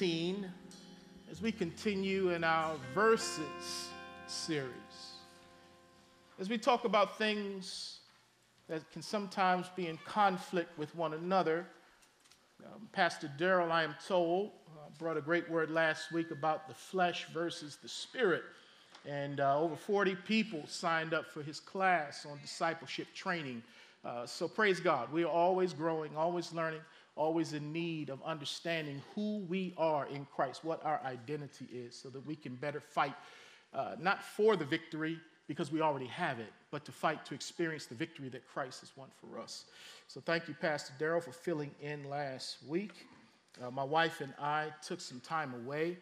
19 as we continue in our versus series. As we talk about things that can sometimes be in conflict with one another, um, Pastor Daryl, I am told, uh, brought a great word last week about the flesh versus the spirit. And uh, over 40 people signed up for his class on discipleship training. Uh, so praise God. We are always growing, always learning, always in need of understanding who we are in Christ, what our identity is, so that we can better fight, uh, not for the victory, because we already have it, but to fight to experience the victory that Christ has won for us. So thank you, Pastor Daryl, for filling in last week. Uh, my wife and I took some time away.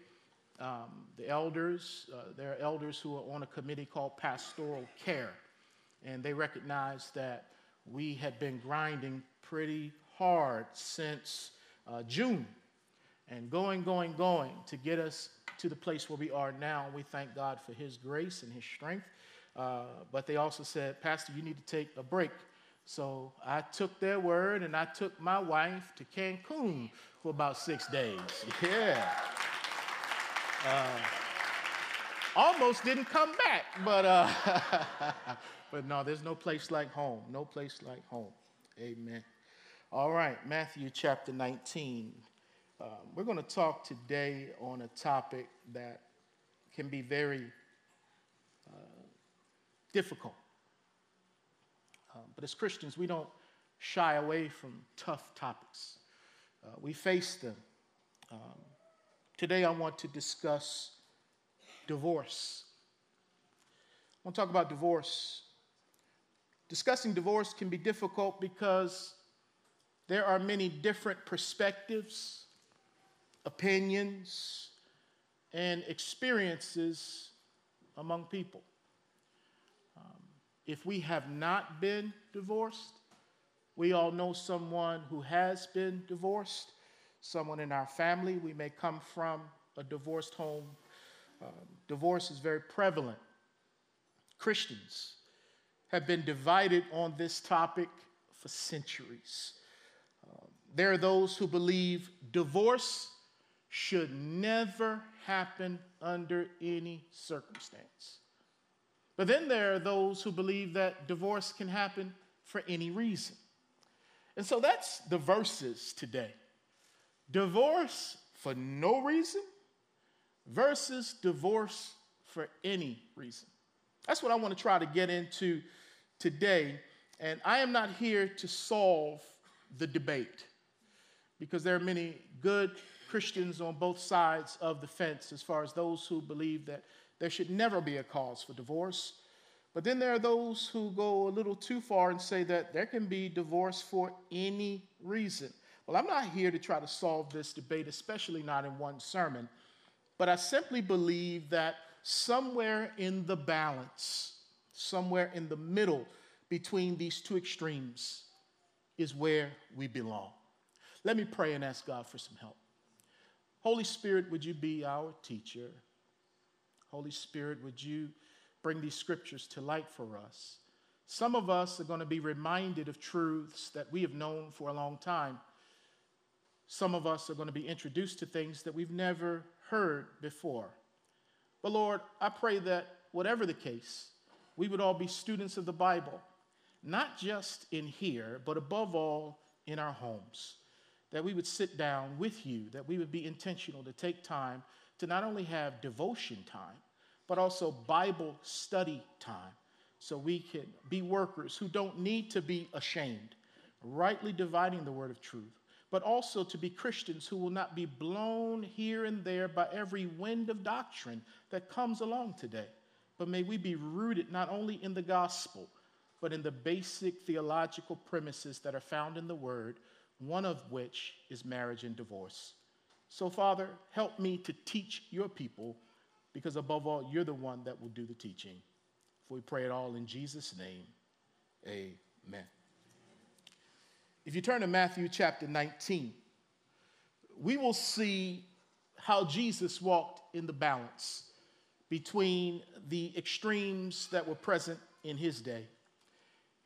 Um, the elders, uh, there are elders who are on a committee called Pastoral Care, and they recognized that we had been grinding pretty hard since uh, June and going, going, going to get us to the place where we are now. We thank God for His grace and His strength. Uh, but they also said, Pastor, you need to take a break. So I took their word and I took my wife to Cancun for about six days. Yeah. Uh, almost didn't come back, but, uh, but no, there's no place like home. No place like home. Amen. All right, Matthew chapter 19. Um, we're going to talk today on a topic that can be very uh, difficult. Um, but as Christians, we don't shy away from tough topics, uh, we face them. Um, today, I want to discuss divorce. I want to talk about divorce. Discussing divorce can be difficult because there are many different perspectives, opinions, and experiences among people. Um, if we have not been divorced, we all know someone who has been divorced, someone in our family. We may come from a divorced home. Um, divorce is very prevalent. Christians have been divided on this topic for centuries. There are those who believe divorce should never happen under any circumstance. But then there are those who believe that divorce can happen for any reason. And so that's the versus today. Divorce for no reason versus divorce for any reason. That's what I want to try to get into today. And I am not here to solve the debate because there are many good Christians on both sides of the fence as far as those who believe that there should never be a cause for divorce. But then there are those who go a little too far and say that there can be divorce for any reason. Well, I'm not here to try to solve this debate, especially not in one sermon, but I simply believe that somewhere in the balance, somewhere in the middle between these two extremes, is where we belong. Let me pray and ask God for some help. Holy Spirit, would you be our teacher? Holy Spirit, would you bring these scriptures to light for us? Some of us are going to be reminded of truths that we have known for a long time. Some of us are going to be introduced to things that we've never heard before. But Lord, I pray that whatever the case, we would all be students of the Bible, not just in here, but above all in our homes that we would sit down with you, that we would be intentional to take time to not only have devotion time, but also Bible study time, so we can be workers who don't need to be ashamed, rightly dividing the word of truth, but also to be Christians who will not be blown here and there by every wind of doctrine that comes along today. But may we be rooted not only in the gospel, but in the basic theological premises that are found in the word one of which is marriage and divorce. So, Father, help me to teach your people, because above all, you're the one that will do the teaching. For we pray it all in Jesus' name, amen. If you turn to Matthew chapter 19, we will see how Jesus walked in the balance between the extremes that were present in his day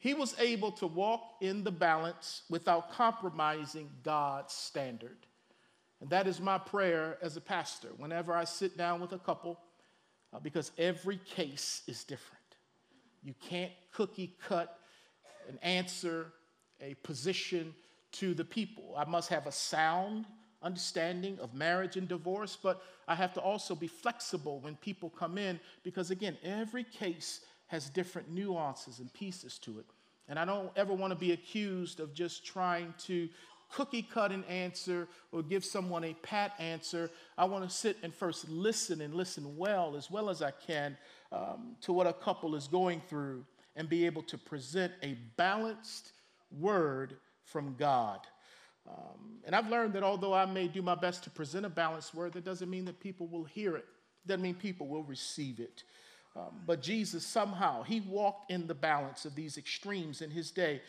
he was able to walk in the balance without compromising God's standard. And that is my prayer as a pastor whenever I sit down with a couple, uh, because every case is different. You can't cookie cut an answer, a position to the people. I must have a sound understanding of marriage and divorce, but I have to also be flexible when people come in because, again, every case has different nuances and pieces to it. And I don't ever want to be accused of just trying to cookie cut an answer or give someone a pat answer. I want to sit and first listen and listen well, as well as I can, um, to what a couple is going through and be able to present a balanced word from God. Um, and I've learned that although I may do my best to present a balanced word, that doesn't mean that people will hear it. It doesn't mean people will receive it. Um, but Jesus somehow, he walked in the balance of these extremes in his day.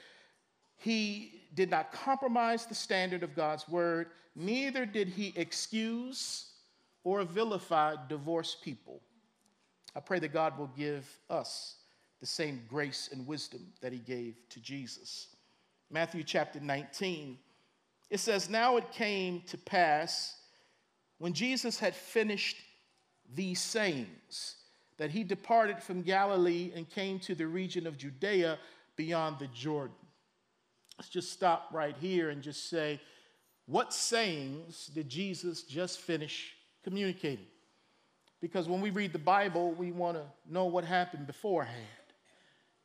He did not compromise the standard of God's word, neither did he excuse or vilify divorced people. I pray that God will give us the same grace and wisdom that he gave to Jesus. Matthew chapter 19, it says, Now it came to pass when Jesus had finished these sayings that he departed from Galilee and came to the region of Judea beyond the Jordan. Let's just stop right here and just say, what sayings did Jesus just finish communicating? Because when we read the Bible, we want to know what happened beforehand.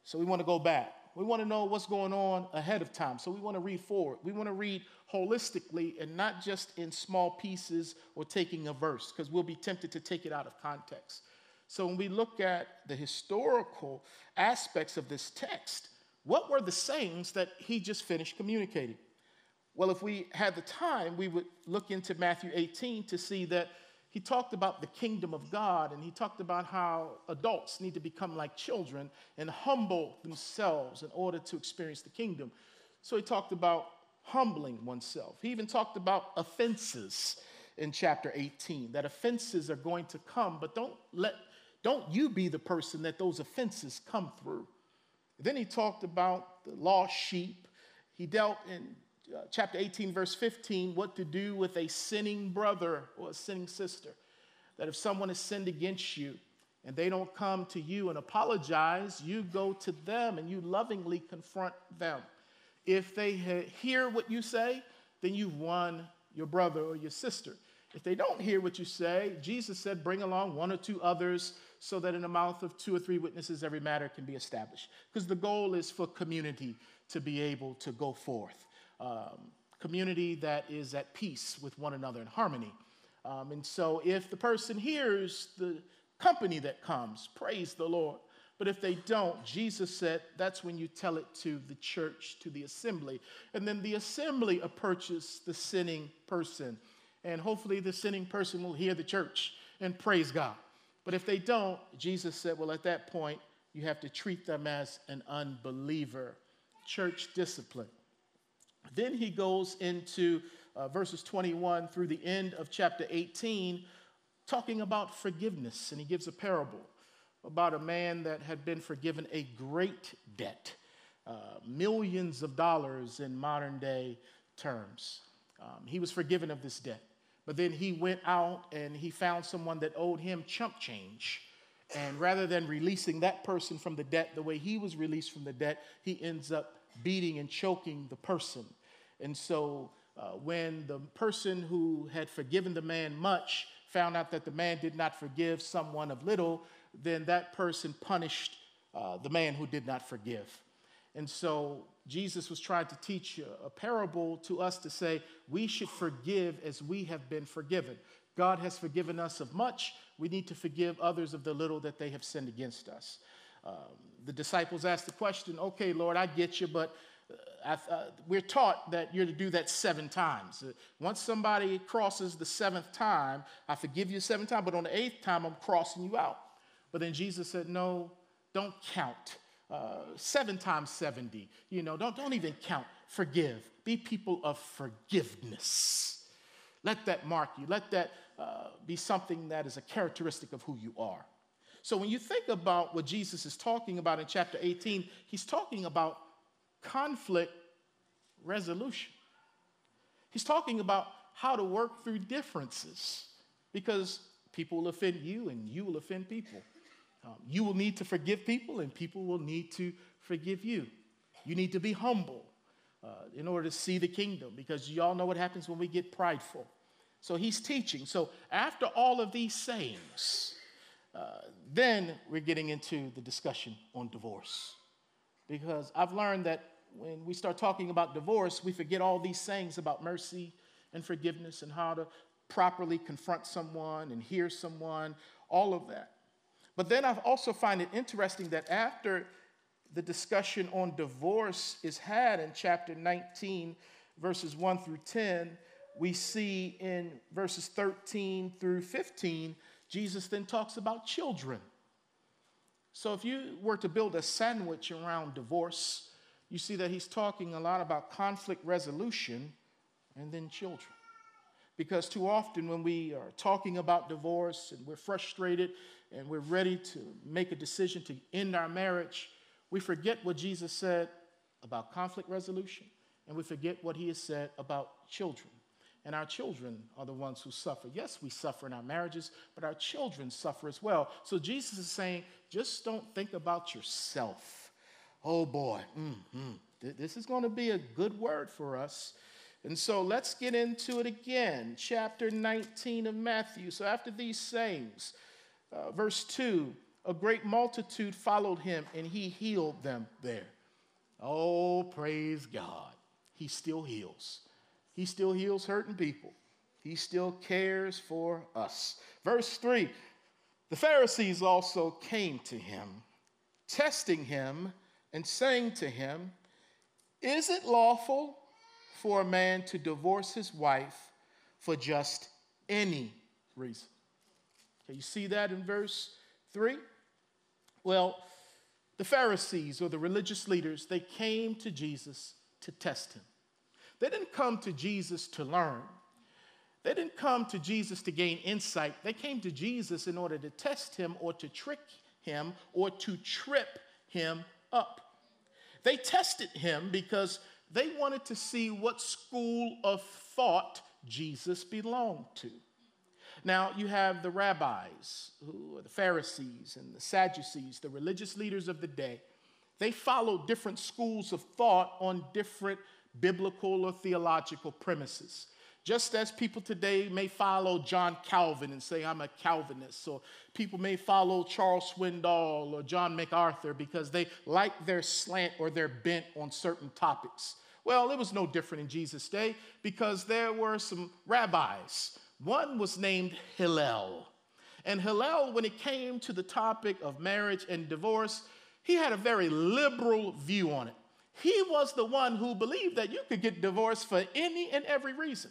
So we want to go back. We want to know what's going on ahead of time. So we want to read forward. We want to read holistically and not just in small pieces or taking a verse, because we'll be tempted to take it out of context. So when we look at the historical aspects of this text, what were the sayings that he just finished communicating? Well, if we had the time, we would look into Matthew 18 to see that he talked about the kingdom of God and he talked about how adults need to become like children and humble themselves in order to experience the kingdom. So he talked about humbling oneself. He even talked about offenses in chapter 18, that offenses are going to come, but don't let don't you be the person that those offenses come through. Then he talked about the lost sheep. He dealt in uh, chapter 18, verse 15, what to do with a sinning brother or a sinning sister. That if someone has sinned against you and they don't come to you and apologize, you go to them and you lovingly confront them. If they hear what you say, then you've won your brother or your sister. If they don't hear what you say, Jesus said, bring along one or two others so that in the mouth of two or three witnesses every matter can be established. Because the goal is for community to be able to go forth. Um, community that is at peace with one another in harmony. Um, and so if the person hears the company that comes, praise the Lord. But if they don't, Jesus said that's when you tell it to the church, to the assembly. And then the assembly approaches the sinning person. And hopefully the sinning person will hear the church and praise God. But if they don't, Jesus said, well, at that point, you have to treat them as an unbeliever. Church discipline. Then he goes into uh, verses 21 through the end of chapter 18, talking about forgiveness. And he gives a parable about a man that had been forgiven a great debt, uh, millions of dollars in modern day terms. Um, he was forgiven of this debt. But then he went out and he found someone that owed him chump change. And rather than releasing that person from the debt the way he was released from the debt, he ends up beating and choking the person. And so uh, when the person who had forgiven the man much found out that the man did not forgive someone of little, then that person punished uh, the man who did not forgive. And so Jesus was trying to teach a parable to us to say we should forgive as we have been forgiven. God has forgiven us of much. We need to forgive others of the little that they have sinned against us. Um, the disciples asked the question, okay, Lord, I get you, but uh, uh, we're taught that you're to do that seven times. Uh, once somebody crosses the seventh time, I forgive you seven times, but on the eighth time, I'm crossing you out. But then Jesus said, no, don't count uh, seven times 70. You know, don't, don't even count. Forgive. Be people of forgiveness. Let that mark you. Let that uh, be something that is a characteristic of who you are. So when you think about what Jesus is talking about in chapter 18, he's talking about conflict resolution. He's talking about how to work through differences because people will offend you and you will offend people. Um, you will need to forgive people and people will need to forgive you. You need to be humble uh, in order to see the kingdom because y'all know what happens when we get prideful. So he's teaching. So after all of these sayings, uh, then we're getting into the discussion on divorce. Because I've learned that when we start talking about divorce, we forget all these sayings about mercy and forgiveness and how to properly confront someone and hear someone, all of that. But then I also find it interesting that after the discussion on divorce is had in chapter 19, verses 1 through 10, we see in verses 13 through 15, Jesus then talks about children. So if you were to build a sandwich around divorce, you see that he's talking a lot about conflict resolution and then children. Because too often, when we are talking about divorce and we're frustrated and we're ready to make a decision to end our marriage, we forget what Jesus said about conflict resolution and we forget what he has said about children. And our children are the ones who suffer. Yes, we suffer in our marriages, but our children suffer as well. So Jesus is saying, just don't think about yourself. Oh boy, mm-hmm. this is going to be a good word for us. And so let's get into it again. Chapter 19 of Matthew. So after these sayings, uh, verse 2 a great multitude followed him, and he healed them there. Oh, praise God. He still heals. He still heals hurting people. He still cares for us. Verse 3 The Pharisees also came to him, testing him and saying to him, Is it lawful for a man to divorce his wife for just any reason? Can you see that in verse 3? Well, the Pharisees or the religious leaders, they came to Jesus to test him. They didn't come to Jesus to learn. They didn't come to Jesus to gain insight. They came to Jesus in order to test him or to trick him or to trip him up. They tested him because they wanted to see what school of thought Jesus belonged to. Now, you have the rabbis, who are the Pharisees and the Sadducees, the religious leaders of the day. They followed different schools of thought on different biblical or theological premises. Just as people today may follow John Calvin and say, I'm a Calvinist, or people may follow Charles Swindoll or John MacArthur because they like their slant or their bent on certain topics. Well, it was no different in Jesus' day because there were some rabbis one was named Hillel. And Hillel, when it came to the topic of marriage and divorce, he had a very liberal view on it. He was the one who believed that you could get divorced for any and every reason.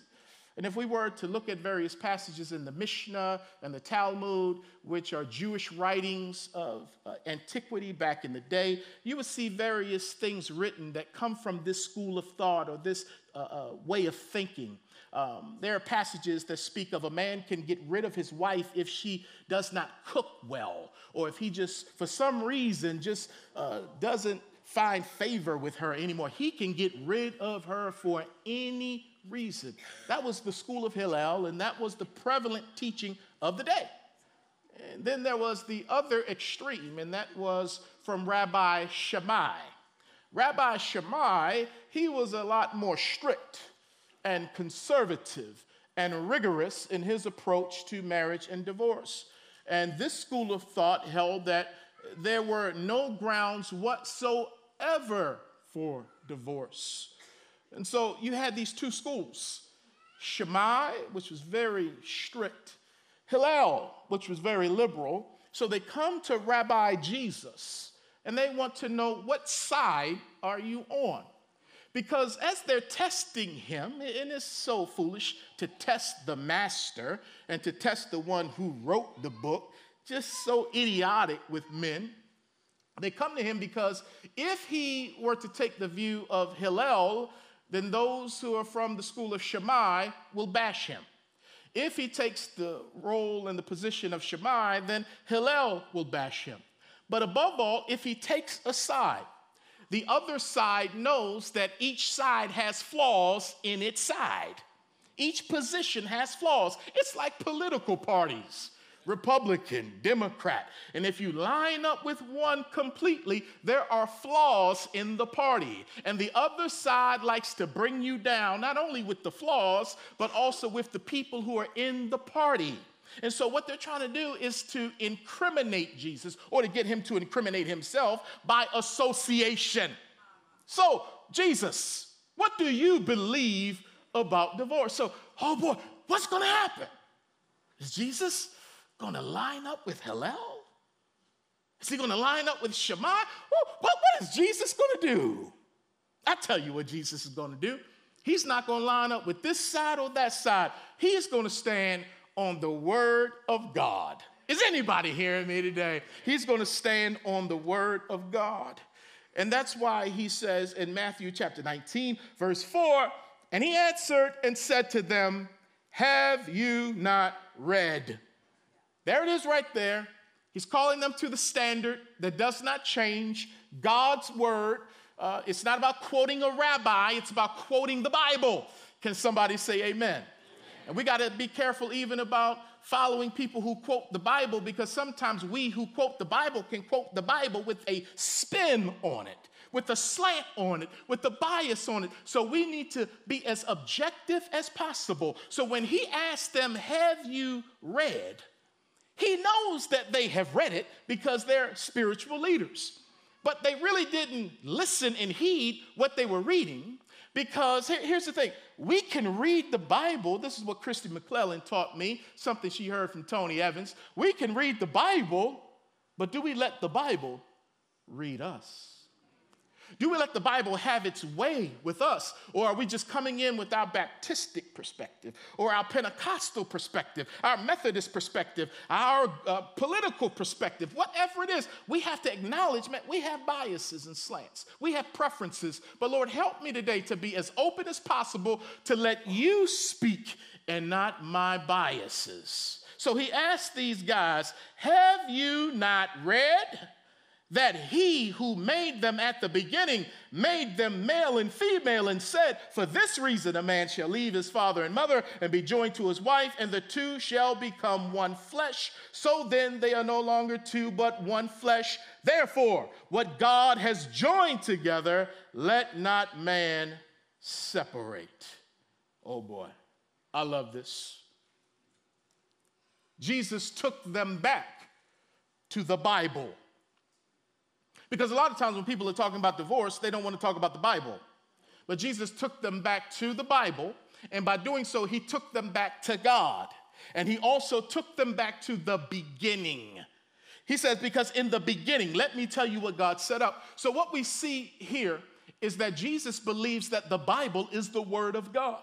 And if we were to look at various passages in the Mishnah and the Talmud, which are Jewish writings of uh, antiquity back in the day, you would see various things written that come from this school of thought or this uh, uh, way of thinking. Um, there are passages that speak of a man can get rid of his wife if she does not cook well, or if he just, for some reason, just uh, doesn't find favor with her anymore. He can get rid of her for any reason. That was the school of Hillel, and that was the prevalent teaching of the day. And then there was the other extreme, and that was from Rabbi Shammai. Rabbi Shammai, he was a lot more strict and conservative and rigorous in his approach to marriage and divorce. And this school of thought held that there were no grounds whatsoever for divorce. And so you had these two schools Shammai, which was very strict, Hillel, which was very liberal. So they come to Rabbi Jesus and they want to know what side are you on? Because as they're testing him, and it's so foolish to test the master and to test the one who wrote the book, just so idiotic with men. They come to him because if he were to take the view of Hillel, then those who are from the school of Shammai will bash him. If he takes the role and the position of Shammai, then Hillel will bash him. But above all, if he takes a side, the other side knows that each side has flaws in its side. Each position has flaws. It's like political parties. Republican, Democrat. And if you line up with one completely, there are flaws in the party. And the other side likes to bring you down, not only with the flaws, but also with the people who are in the party. And so, what they're trying to do is to incriminate Jesus or to get him to incriminate himself by association. So, Jesus, what do you believe about divorce? So, oh boy, what's going to happen? Is Jesus going to line up with Hillel? Is he going to line up with Shammai? What, what is Jesus going to do? I tell you what Jesus is going to do. He's not going to line up with this side or that side. He is going to stand on the word of God. Is anybody hearing me today? He's going to stand on the word of God. And that's why he says in Matthew chapter 19, verse 4, and he answered and said to them, Have you not read? There it is right there. He's calling them to the standard that does not change God's word. Uh, it's not about quoting a rabbi, it's about quoting the Bible. Can somebody say amen? And we got to be careful even about following people who quote the Bible because sometimes we who quote the Bible can quote the Bible with a spin on it, with a slant on it, with a bias on it. So we need to be as objective as possible. So when he asked them, Have you read? He knows that they have read it because they're spiritual leaders. But they really didn't listen and heed what they were reading because here's the thing we can read the Bible. This is what Christy McClellan taught me, something she heard from Tony Evans. We can read the Bible, but do we let the Bible read us? Do we let the Bible have its way with us? Or are we just coming in with our Baptistic perspective, or our Pentecostal perspective, our Methodist perspective, our uh, political perspective, whatever it is? We have to acknowledge, man, we have biases and slants, we have preferences. But Lord, help me today to be as open as possible to let you speak and not my biases. So he asked these guys, Have you not read? That he who made them at the beginning made them male and female and said, For this reason a man shall leave his father and mother and be joined to his wife, and the two shall become one flesh. So then they are no longer two, but one flesh. Therefore, what God has joined together, let not man separate. Oh boy, I love this. Jesus took them back to the Bible. Because a lot of times when people are talking about divorce, they don't want to talk about the Bible. But Jesus took them back to the Bible, and by doing so, he took them back to God. And he also took them back to the beginning. He says, Because in the beginning, let me tell you what God set up. So, what we see here is that Jesus believes that the Bible is the Word of God.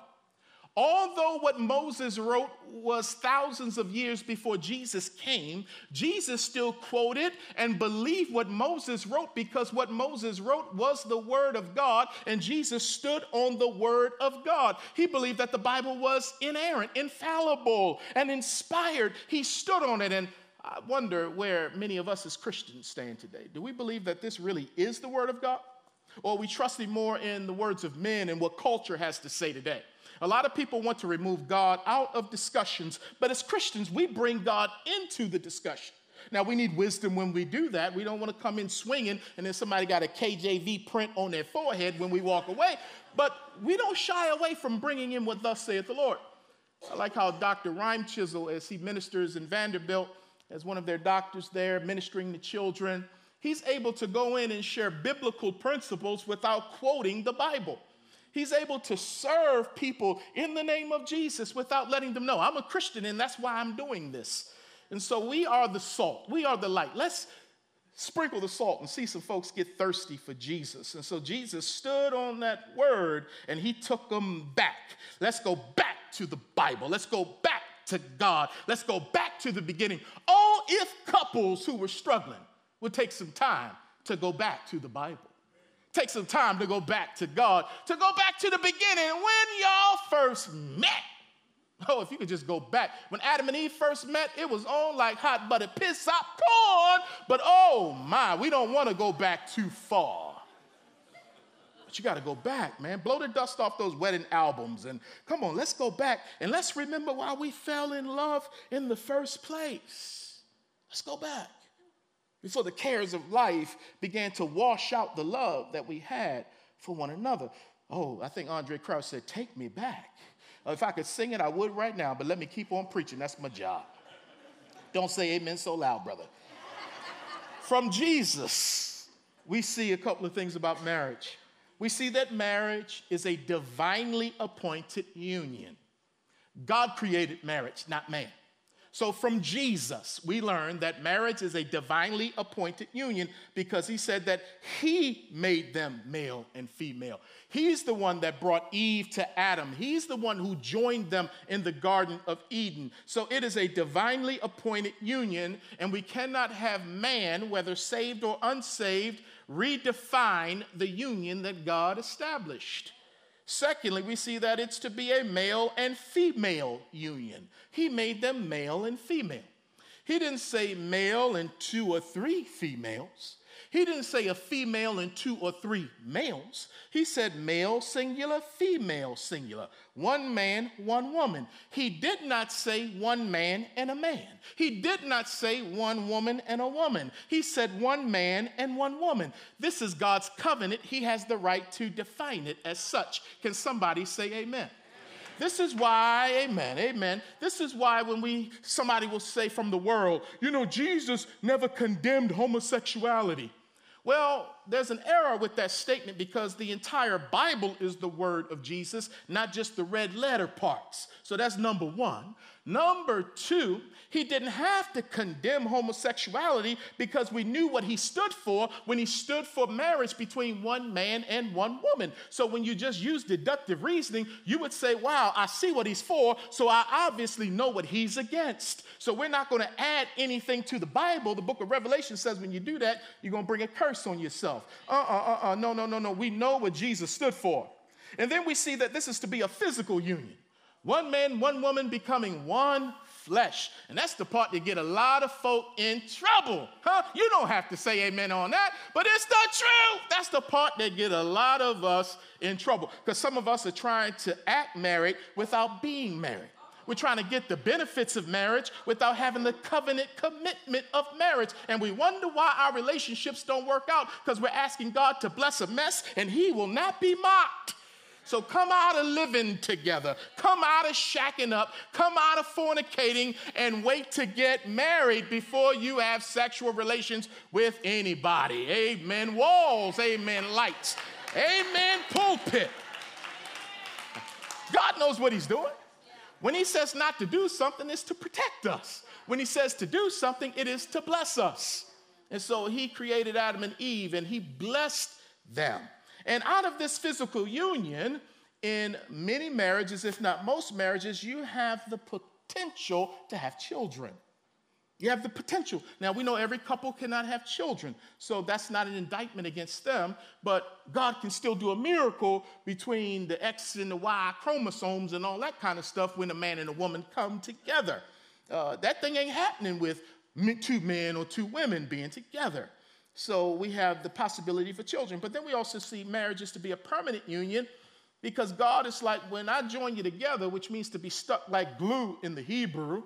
Although what Moses wrote was thousands of years before Jesus came, Jesus still quoted and believed what Moses wrote because what Moses wrote was the Word of God, and Jesus stood on the Word of God. He believed that the Bible was inerrant, infallible, and inspired. He stood on it. And I wonder where many of us as Christians stand today. Do we believe that this really is the Word of God? Or are we trusting more in the words of men and what culture has to say today? A lot of people want to remove God out of discussions, but as Christians, we bring God into the discussion. Now, we need wisdom when we do that. We don't want to come in swinging and then somebody got a KJV print on their forehead when we walk away. But we don't shy away from bringing in what thus saith the Lord. I like how Dr. Rhyme Chisel, as he ministers in Vanderbilt, as one of their doctors there, ministering to children, he's able to go in and share biblical principles without quoting the Bible. He's able to serve people in the name of Jesus without letting them know, I'm a Christian and that's why I'm doing this. And so we are the salt, we are the light. Let's sprinkle the salt and see some folks get thirsty for Jesus. And so Jesus stood on that word and he took them back. Let's go back to the Bible. Let's go back to God. Let's go back to the beginning. Oh, if couples who were struggling would take some time to go back to the Bible take some time to go back to God, to go back to the beginning when y'all first met. Oh, if you could just go back. When Adam and Eve first met, it was on like hot buttered piss popcorn. But oh my, we don't want to go back too far. but you got to go back, man. Blow the dust off those wedding albums and come on, let's go back and let's remember why we fell in love in the first place. Let's go back before the cares of life began to wash out the love that we had for one another. Oh, I think Andraé Crouch said, Take me back. Uh, if I could sing it, I would right now, but let me keep on preaching. That's my job. Don't say amen so loud, brother. From Jesus, we see a couple of things about marriage. We see that marriage is a divinely appointed union. God created marriage, not man. So, from Jesus, we learn that marriage is a divinely appointed union because he said that he made them male and female. He's the one that brought Eve to Adam, he's the one who joined them in the Garden of Eden. So, it is a divinely appointed union, and we cannot have man, whether saved or unsaved, redefine the union that God established. Secondly, we see that it's to be a male and female union. He made them male and female. He didn't say male and two or three females. He didn't say a female and two or three males. He said male singular, female singular. One man, one woman. He did not say one man and a man. He did not say one woman and a woman. He said one man and one woman. This is God's covenant. He has the right to define it as such. Can somebody say amen? This is why, amen, amen. This is why when we somebody will say from the world, you know, Jesus never condemned homosexuality. Well, there's an error with that statement because the entire Bible is the word of Jesus, not just the red letter parts. So that's number one. Number two, he didn't have to condemn homosexuality because we knew what he stood for when he stood for marriage between one man and one woman. So when you just use deductive reasoning, you would say, wow, I see what he's for, so I obviously know what he's against. So we're not going to add anything to the Bible. The book of Revelation says when you do that, you're going to bring a curse on yourself. Uh uh uh uh, no, no, no, no. We know what Jesus stood for. And then we see that this is to be a physical union. One man, one woman becoming one flesh. And that's the part that get a lot of folk in trouble. Huh? You don't have to say amen on that, but it's the truth. That's the part that get a lot of us in trouble because some of us are trying to act married without being married. We're trying to get the benefits of marriage without having the covenant commitment of marriage. And we wonder why our relationships don't work out because we're asking God to bless a mess and He will not be mocked. So come out of living together, come out of shacking up, come out of fornicating, and wait to get married before you have sexual relations with anybody. Amen. Walls, amen. Lights, amen. Pulpit. God knows what He's doing. When He says not to do something, it's to protect us. When He says to do something, it is to bless us. And so He created Adam and Eve and He blessed them. And out of this physical union, in many marriages, if not most marriages, you have the potential to have children. You have the potential. Now, we know every couple cannot have children, so that's not an indictment against them, but God can still do a miracle between the X and the Y chromosomes and all that kind of stuff when a man and a woman come together. Uh, that thing ain't happening with two men or two women being together. So we have the possibility for children. But then we also see marriages to be a permanent union because God is like, when I join you together, which means to be stuck like glue in the Hebrew,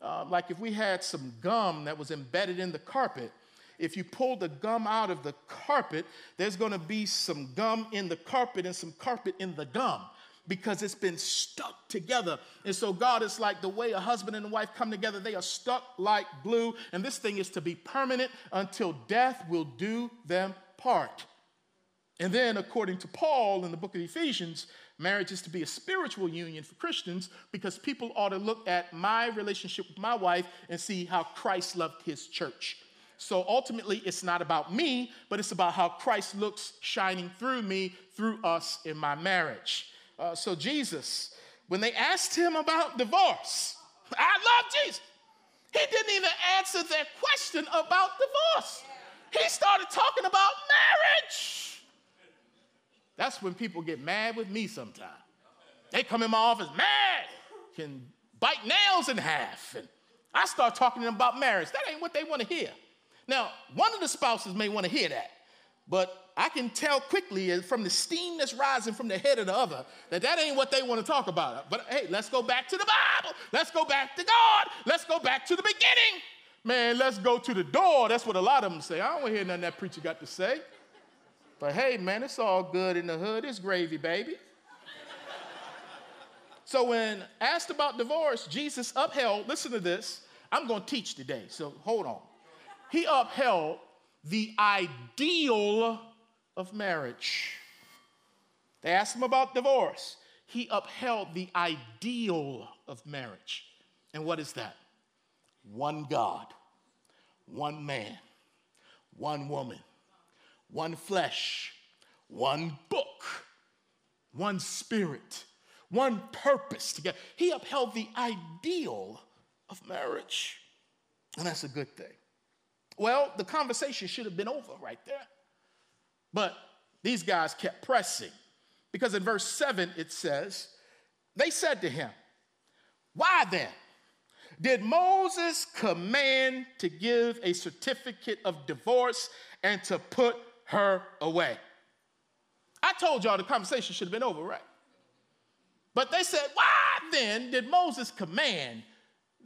uh, like if we had some gum that was embedded in the carpet, if you pull the gum out of the carpet, there's going to be some gum in the carpet and some carpet in the gum because it's been stuck together. And so God is like the way a husband and a wife come together, they are stuck like glue. And this thing is to be permanent until death will do them part. And then, according to Paul in the book of Ephesians, marriage is to be a spiritual union for Christians because people ought to look at my relationship with my wife and see how Christ loved his church. So ultimately, it's not about me, but it's about how Christ looks shining through me, through us in my marriage. Uh, so, Jesus, when they asked him about divorce, I love Jesus. He didn't even answer their question about divorce. He started talking about marriage. That's when people get mad with me sometimes. They come in my office mad, can bite nails in half. And I start talking to them about marriage. That ain't what they want to hear. Now, one of the spouses may want to hear that, but I can tell quickly from the steam that's rising from the head of the other that that ain't what they want to talk about. But hey, let's go back to the Bible. Let's go back to God. Let's go back to the beginning. Man, let's go to the door. That's what a lot of them say. I don't want to hear nothing that preacher got to say. But hey, man, it's all good in the hood. It's gravy, baby. so when asked about divorce, Jesus upheld, listen to this. I'm going to teach today, so hold on. He upheld the ideal of marriage. They asked him about divorce. He upheld the ideal of marriage. And what is that? One God, one man, one woman, one flesh, one book, one spirit, one purpose together. He upheld the ideal of marriage. And that's a good thing. Well, the conversation should have been over right there. But these guys kept pressing because in verse 7 it says, They said to him, Why then did Moses command to give a certificate of divorce and to put her away? I told y'all the conversation should have been over, right? But they said, Why then did Moses command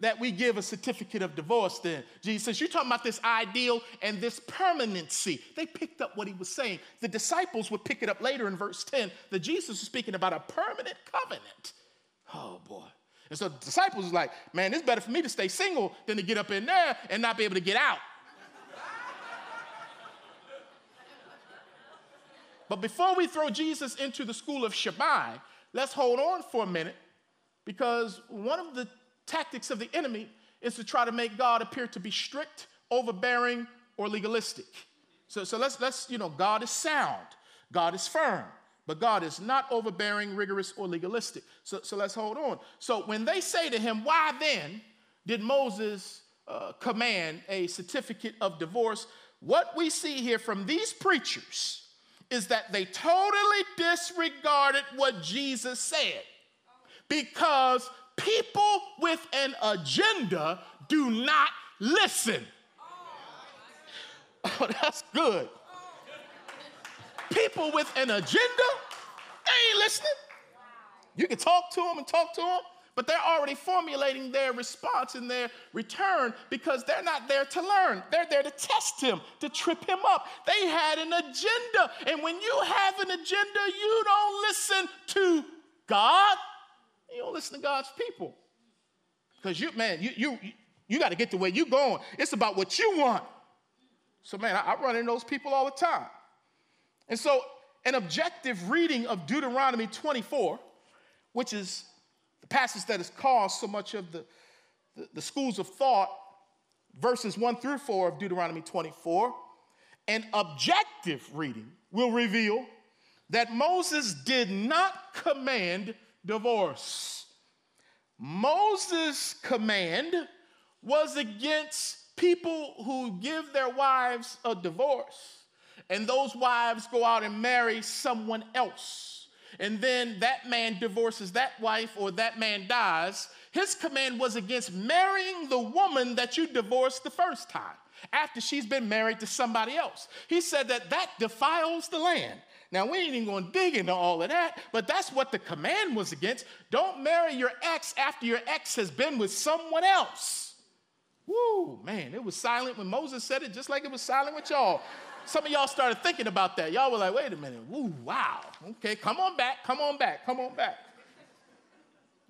that we give a certificate of divorce then. Jesus You're talking about this ideal and this permanency. They picked up what he was saying. The disciples would pick it up later in verse 10 that Jesus was speaking about a permanent covenant. Oh boy. And so the disciples was like, Man, it's better for me to stay single than to get up in there and not be able to get out. But before we throw Jesus into the school of Shammai, let's hold on for a minute because one of the tactics of the enemy is to try to make God appear to be strict, overbearing, or legalistic. So, so let's, let's, you know, God is sound, God is firm, but God is not overbearing, rigorous, or legalistic. So, so let's hold on. So when they say to him, Why then did Moses uh, command a certificate of divorce? What we see here from these preachers is that they totally disregarded what Jesus said because people with an agenda do not listen. Oh, that's good. People with an agenda, they ain't listening. You can talk to them and talk to them, but they're already formulating their response and their return because they're not there to learn. They're there to test him, to trip him up. They had an agenda. And when you have an agenda, you don't listen to God. You don't listen to God's people. Because you, man, you, you, you got to get to where you're going. It's about what you want. So, man, I, I run into those people all the time. And so, an objective reading of Deuteronomy 24, which is the passage that has caused so much of the, the, the schools of thought, verses 1 through 4 of Deuteronomy 24, an objective reading will reveal that Moses did not command divorce. Moses' command was against people who give their wives a divorce, and those wives go out and marry someone else. And then that man divorces that wife, or that man dies. His command was against marrying the woman that you divorced the first time after she's been married to somebody else. He said that that defiles the land. Now, we ain't even to dig into all of that, but that's what the command was against. Don't marry your ex after your ex has been with someone else. Woo, man, it was silent when Moses said it, just like it was silent with y'all. Some of y'all started thinking about that. Y'all were like, wait a minute, woo, wow. Okay, come on back, come on back, come on back.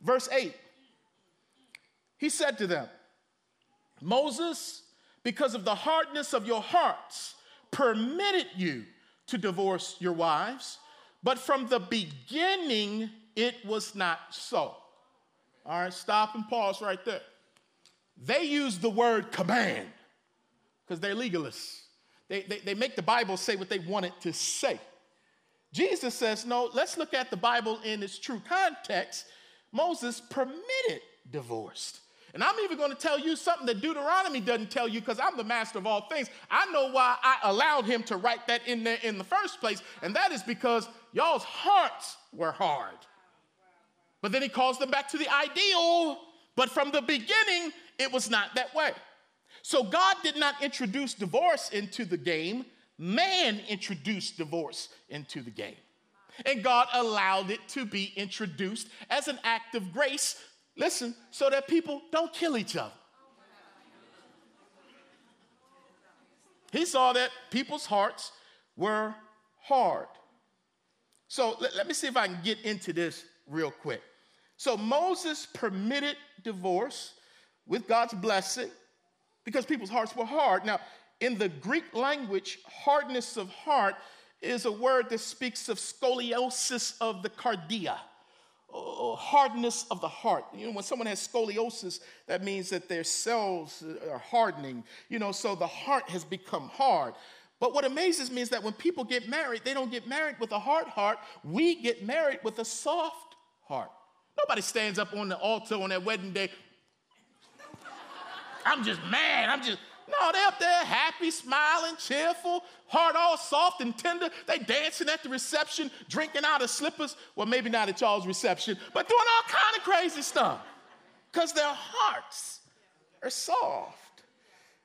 Verse 8, he said to them, Moses, because of the hardness of your hearts, permitted you to divorce your wives, but from the beginning it was not so. All right, stop and pause right there. They use the word command because they're legalists. They, they, they make the Bible say what they want it to say. Jesus says, no, let's look at the Bible in its true context. Moses permitted divorce. And I'm even going to tell you something that Deuteronomy doesn't tell you because I'm the master of all things. I know why I allowed him to write that in there in the first place, and that is because y'all's hearts were hard. But then he calls them back to the ideal, but from the beginning, it was not that way. So God did not introduce divorce into the game man introduced divorce into the game. And God allowed it to be introduced as an act of grace, listen, so that people don't kill each other. He saw that people's hearts were hard. So let, let, me see if I can get into this real quick. So Moses permitted divorce with God's blessing because people's hearts were hard. Now, in the Greek language, hardness of heart is a word that speaks of sclerosis of the cardia, oh, hardness of the heart. You know, when someone has sclerosis, that means that their cells are hardening. You know, so the heart has become hard. But what amazes me is that when people get married, they don't get married with a hard heart. We get married with a soft heart. Nobody stands up on the altar on that wedding day. I'm just mad. I'm just, no, they're up there happy, smiling, cheerful, heart all soft and tender. They dancing at the reception, drinking out of slippers. Well, maybe not at y'all's reception, but doing all kind of crazy stuff. Because their hearts are soft.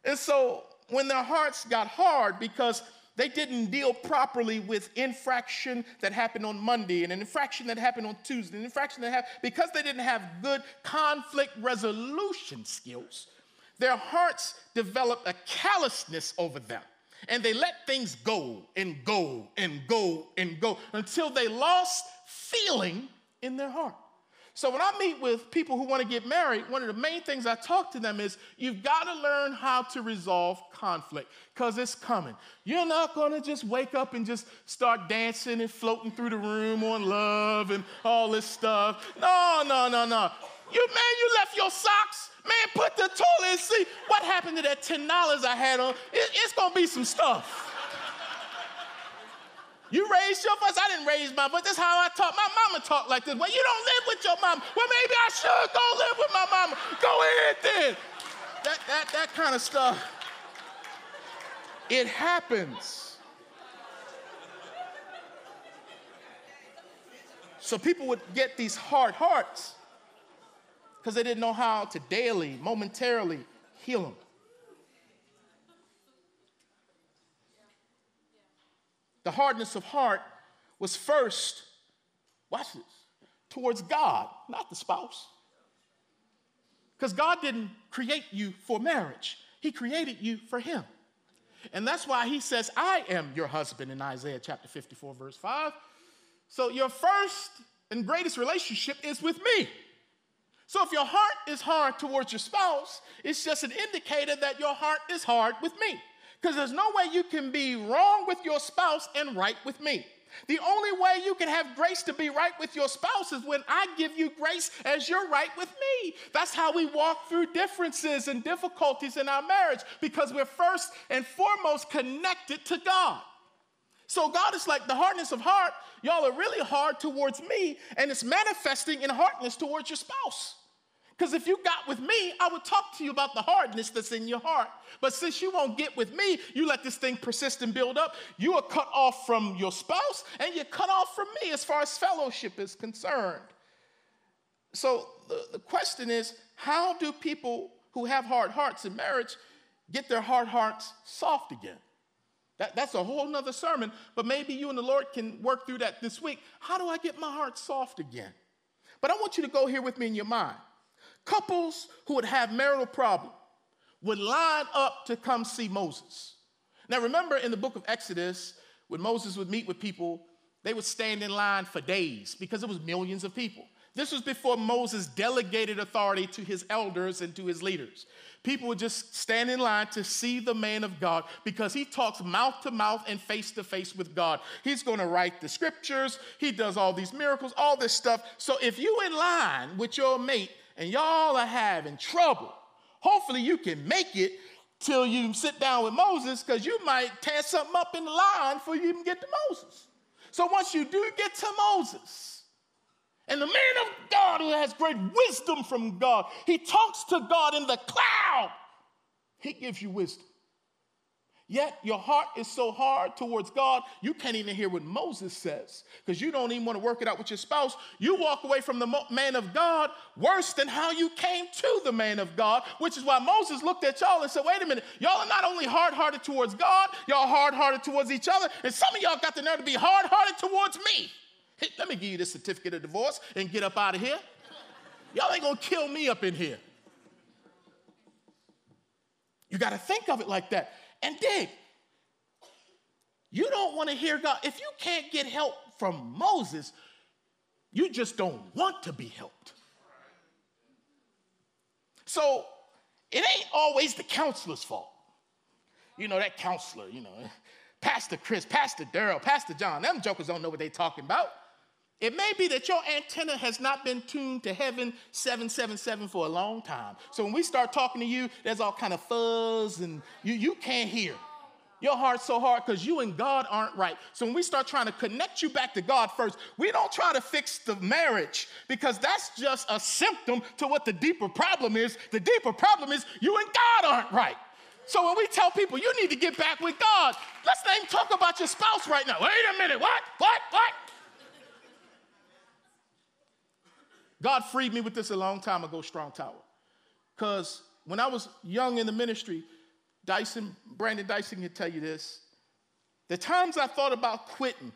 And so when their hearts got hard because they didn't deal properly with infraction that happened on Monday and an infraction that happened on Tuesday, an infraction that happened because they didn't have good conflict resolution skills their hearts develop a callousness over them. And they let things go and go and go and go until they lost feeling in their heart. So when I meet with people who want to get married, one of the main things I talk to them is you've got to learn how to resolve conflict because it's coming. You're not going to just wake up and just start dancing and floating through the room on love and all this stuff. No, no, no, no. You man, you left your socks Man, put the toilet seat. What happened to that $10 I had on? It, it's gonna be some stuff. You raised your voice. I didn't raise my voice. That's how I talk. My mama talked like this. Well, you don't live with your mama. Well, maybe I should go live with my mama. Go ahead then. That, that, that kind of stuff. It happens. So people would get these hard hearts because they didn't know how to daily, momentarily heal them. The hardness of heart was first, watch this, towards God, not the spouse. Because God didn't create you for marriage, He created you for Him. And that's why He says, I am your husband in Isaiah chapter 54, verse 5. So your first and greatest relationship is with me. So if your heart is hard towards your spouse, it's just an indicator that your heart is hard with me. Because there's no way you can be wrong with your spouse and right with me. The only way you can have grace to be right with your spouse is when I give you grace as you're right with me. That's how we walk through differences and difficulties in our marriage because we're first and foremost connected to God. So God is like the hardness of heart. Y'all are really hard towards me, and it's manifesting in hardness towards your spouse. Because if you got with me, I would talk to you about the hardness that's in your heart. But since you won't get with me, you let this thing persist and build up. You are cut off from your spouse, and you're cut off from me as far as fellowship is concerned. So the, the question is how do people who have hard hearts in marriage get their hard hearts soft again? That, that's a whole nother sermon, but maybe you and the Lord can work through that this week. How do I get my heart soft again? But I want you to go here with me in your mind. Couples who would have marital problem would line up to come see Moses. Now remember in the book of Exodus, when Moses would meet with people, they would stand in line for days because it was millions of people. This was before Moses delegated authority to his elders and to his leaders. People would just stand in line to see the man of God because he talks mouth to mouth and face to face with God. He's going to write the scriptures, he does all these miracles, all this stuff. So if you in line with your mate and y'all are having trouble, hopefully you can make it till you sit down with Moses because you might tear something up in the line before you even get to Moses. So once you do get to Moses, and the man of God who has great wisdom from God, he talks to God in the cloud. He gives you wisdom. Yet your heart is so hard towards God, you can't even hear what Moses says because you don't even want to work it out with your spouse. You walk away from the man of God worse than how you came to the man of God, which is why Moses looked at y'all and said, Wait a minute, y'all are not only hard hearted towards God, y'all are hard hearted towards each other, and some of y'all got the nerve to be hard hearted towards me. Hey, let me give you this certificate of divorce and get up out of here. Y'all ain't gonna kill me up in here. You got to think of it like that. And dig. You don't want to hear God. If you can't get help from Moses, you just don't want to be helped. So it ain't always the counselor's fault. You know, that counselor, you know, Pastor Chris, Pastor Daryl, Pastor John, them jokers don't know what they talking about. It may be that your antenna has not been tuned to heaven 777 for a long time. So when we start talking to you, there's all kind of fuzz and you, you can't hear. Your heart's so hard because you and God aren't right. So when we start trying to connect you back to God first, we don't try to fix the marriage because that's just a symptom to what the deeper problem is. The deeper problem is you and God aren't right. So when we tell people you need to get back with God, let's not even talk about your spouse right now. Wait a minute, what? What? What? God freed me with this a long time ago, Strong Tower. Because when I was young in the ministry, Dyson, Brandon Dyson can tell you this. The times I thought about quitting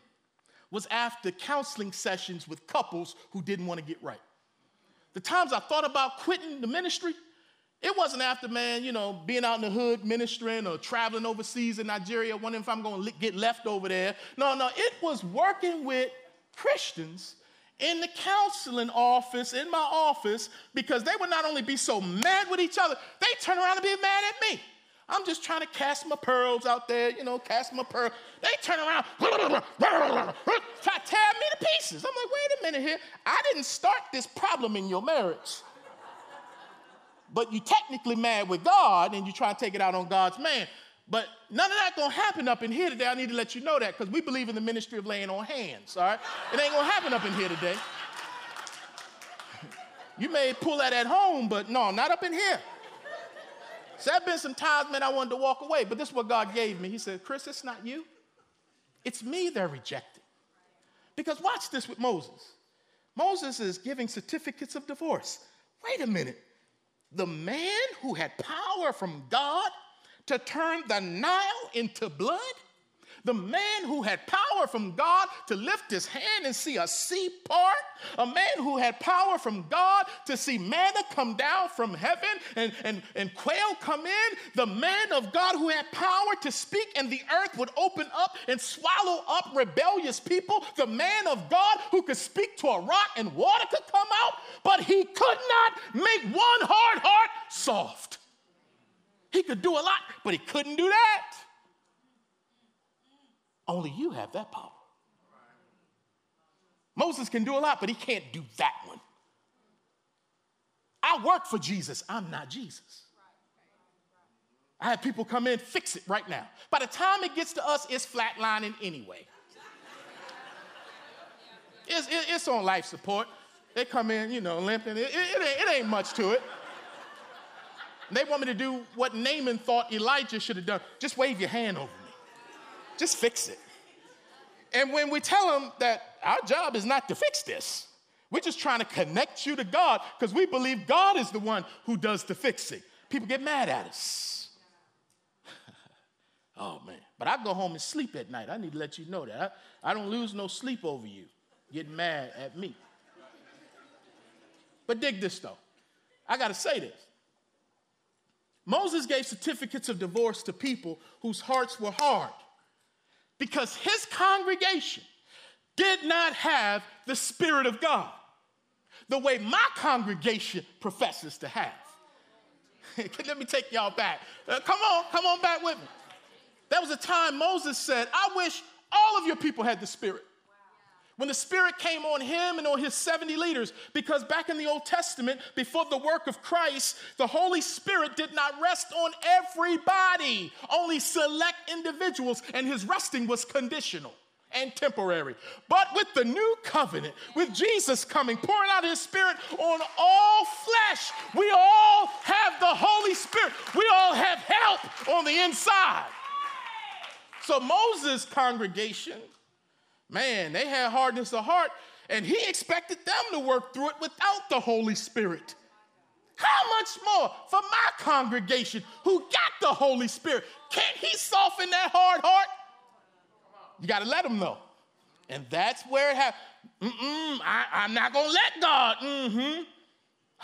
was after counseling sessions with couples who didn't want to get right. The times I thought about quitting the ministry, it wasn't after, man, you know, being out in the hood ministering or traveling overseas in Nigeria, wondering if I'm going to get left over there. No, no, it was working with Christians in the counseling office, in my office, because they would not only be so mad with each other, they turn around and be mad at me. I'm just trying to cast my pearls out there, you know, cast my pearl. They turn around, try to tear me to pieces. I'm like, wait a minute here. I didn't start this problem in your marriage. But you're technically mad with God and you try to take it out on God's man. But none of that gonna happen up in here today. I need to let you know that because we believe in the ministry of laying on hands, all right? It ain't gonna happen up in here today. You may pull that at home, but no, not up in here. So there have been some times, man, I wanted to walk away, but this is what God gave me. He said, Chris, it's not you. It's me they're rejecting. Because watch this with Moses. Moses is giving certificates of divorce. Wait a minute. The man who had power from God to turn the Nile into blood? The man who had power from God to lift his hand and see a sea part, a man who had power from God to see manna come down from heaven and, and, and quail come in, the man of God who had power to speak and the earth would open up and swallow up rebellious people, the man of God who could speak to a rock and water could come out, but he could not make one hard heart soft. He could do a lot, but he couldn't do that. Only you have that power. Moses can do a lot, but he can't do that one. I work for Jesus, I'm not Jesus. I have people come in, fix it right now. By the time it gets to us, it's flatlining anyway. It's, it's on life support. They come in, you know, limping. It, it, it, ain't, it ain't much to it. They want me to do what Naaman thought Elijah should have done. Just wave your hand over me. Just fix it. And when we tell them that our job is not to fix this, we're just trying to connect you to God because we believe God is the one who does the fixing. People get mad at us. oh man. But I go home and sleep at night. I need to let you know that. I, I don't lose no sleep over you getting mad at me. But dig this though. I got to say this. Moses gave certificates of divorce to people whose hearts were hard because his congregation did not have the Spirit of God the way my congregation professes to have. Let me take y'all back. Uh, come on, come on back with me. There was a time Moses said, I wish all of your people had the Spirit when the Spirit came on him and on his 70 leaders, because back in the Old Testament, before the work of Christ, the Holy Spirit did not rest on everybody, only select individuals, and his resting was conditional and temporary. But with the new covenant, with Jesus coming, pouring out his spirit on all flesh, we all have the Holy Spirit. We all have help on the inside. So Moses' congregation, man, they had hardness of heart, and he expected them to work through it without the Holy Spirit. How much more for my congregation who got the Holy Spirit? Can't he soften that hard heart? You got to let him know. And that's where it happens. Mm-mm, I, am not going to let God. Mm-hmm.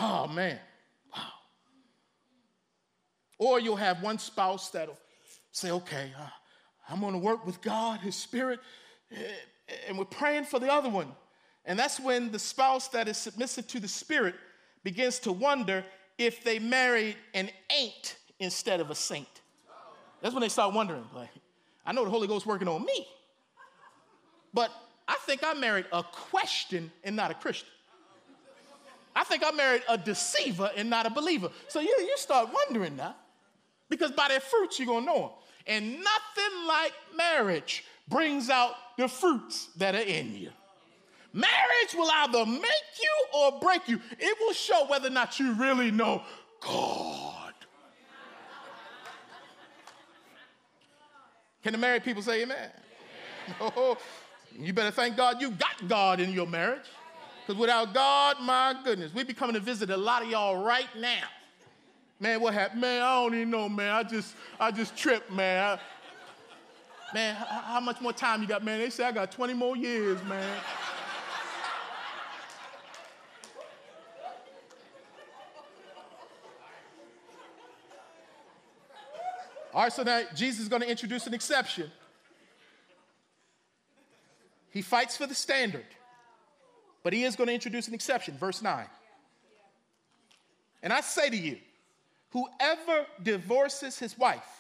Oh, man. Wow. Or you'll have one spouse that'll say, okay, uh, I'm going to work with God, His Spirit, eh, and we're praying for the other one. And that's when the spouse that is submissive to the Spirit begins to wonder if they married an ain't instead of a saint. That's when they start wondering, like, I know the Holy Ghost working on me, but I think I married a question and not a Christian. I think I married a deceiver and not a believer. So you, you start wondering now, because by their fruits you're gonna know them. And nothing like marriage brings out the fruits that are in you. Marriage will either make you or break you. It will show whether or not you really know God. Can the married people say amen? amen. Oh, you better thank God you got God in your marriage. Because without God, my goodness, we be coming to visit a lot of y'all right now. Man, what happened? Man, I don't even know, man. I just, I just tripped, man. I, man, how much more time you got, man? They say I got 20 more years, man. All right, so now Jesus is going to introduce an exception. He fights for the standard, but he is going to introduce an exception. Verse 9. And I say to you, whoever divorces his wife,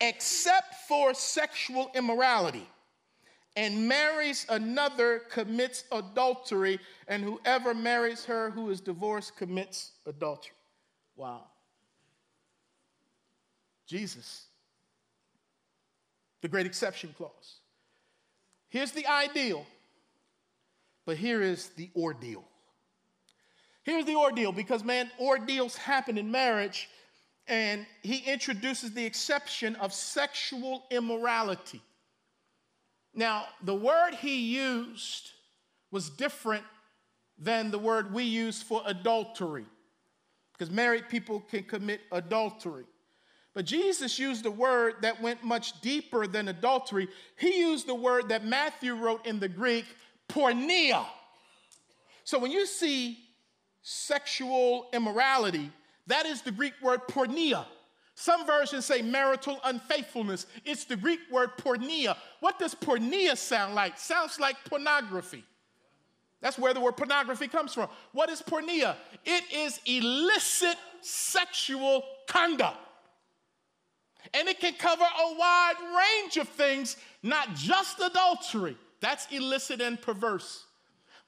except for sexual immorality, and marries another commits adultery, and whoever marries her who is divorced commits adultery. Wow. Jesus. The great exception clause. Here's the ideal, but here is the ordeal. Here's the ordeal because, man, ordeals happen in marriage, and he introduces the exception of sexual immorality. Now, the word he used was different than the word we use for adultery, because married people can commit adultery. But Jesus used a word that went much deeper than adultery. He used the word that Matthew wrote in the Greek, porneia. So when you see sexual immorality, that is the Greek word porneia. Some versions say marital unfaithfulness. It's the Greek word porneia. What does porneia sound like? Sounds like pornography. That's where the word pornography comes from. What is porneia? It is illicit sexual conduct. And it can cover a wide range of things, not just adultery. That's illicit and perverse.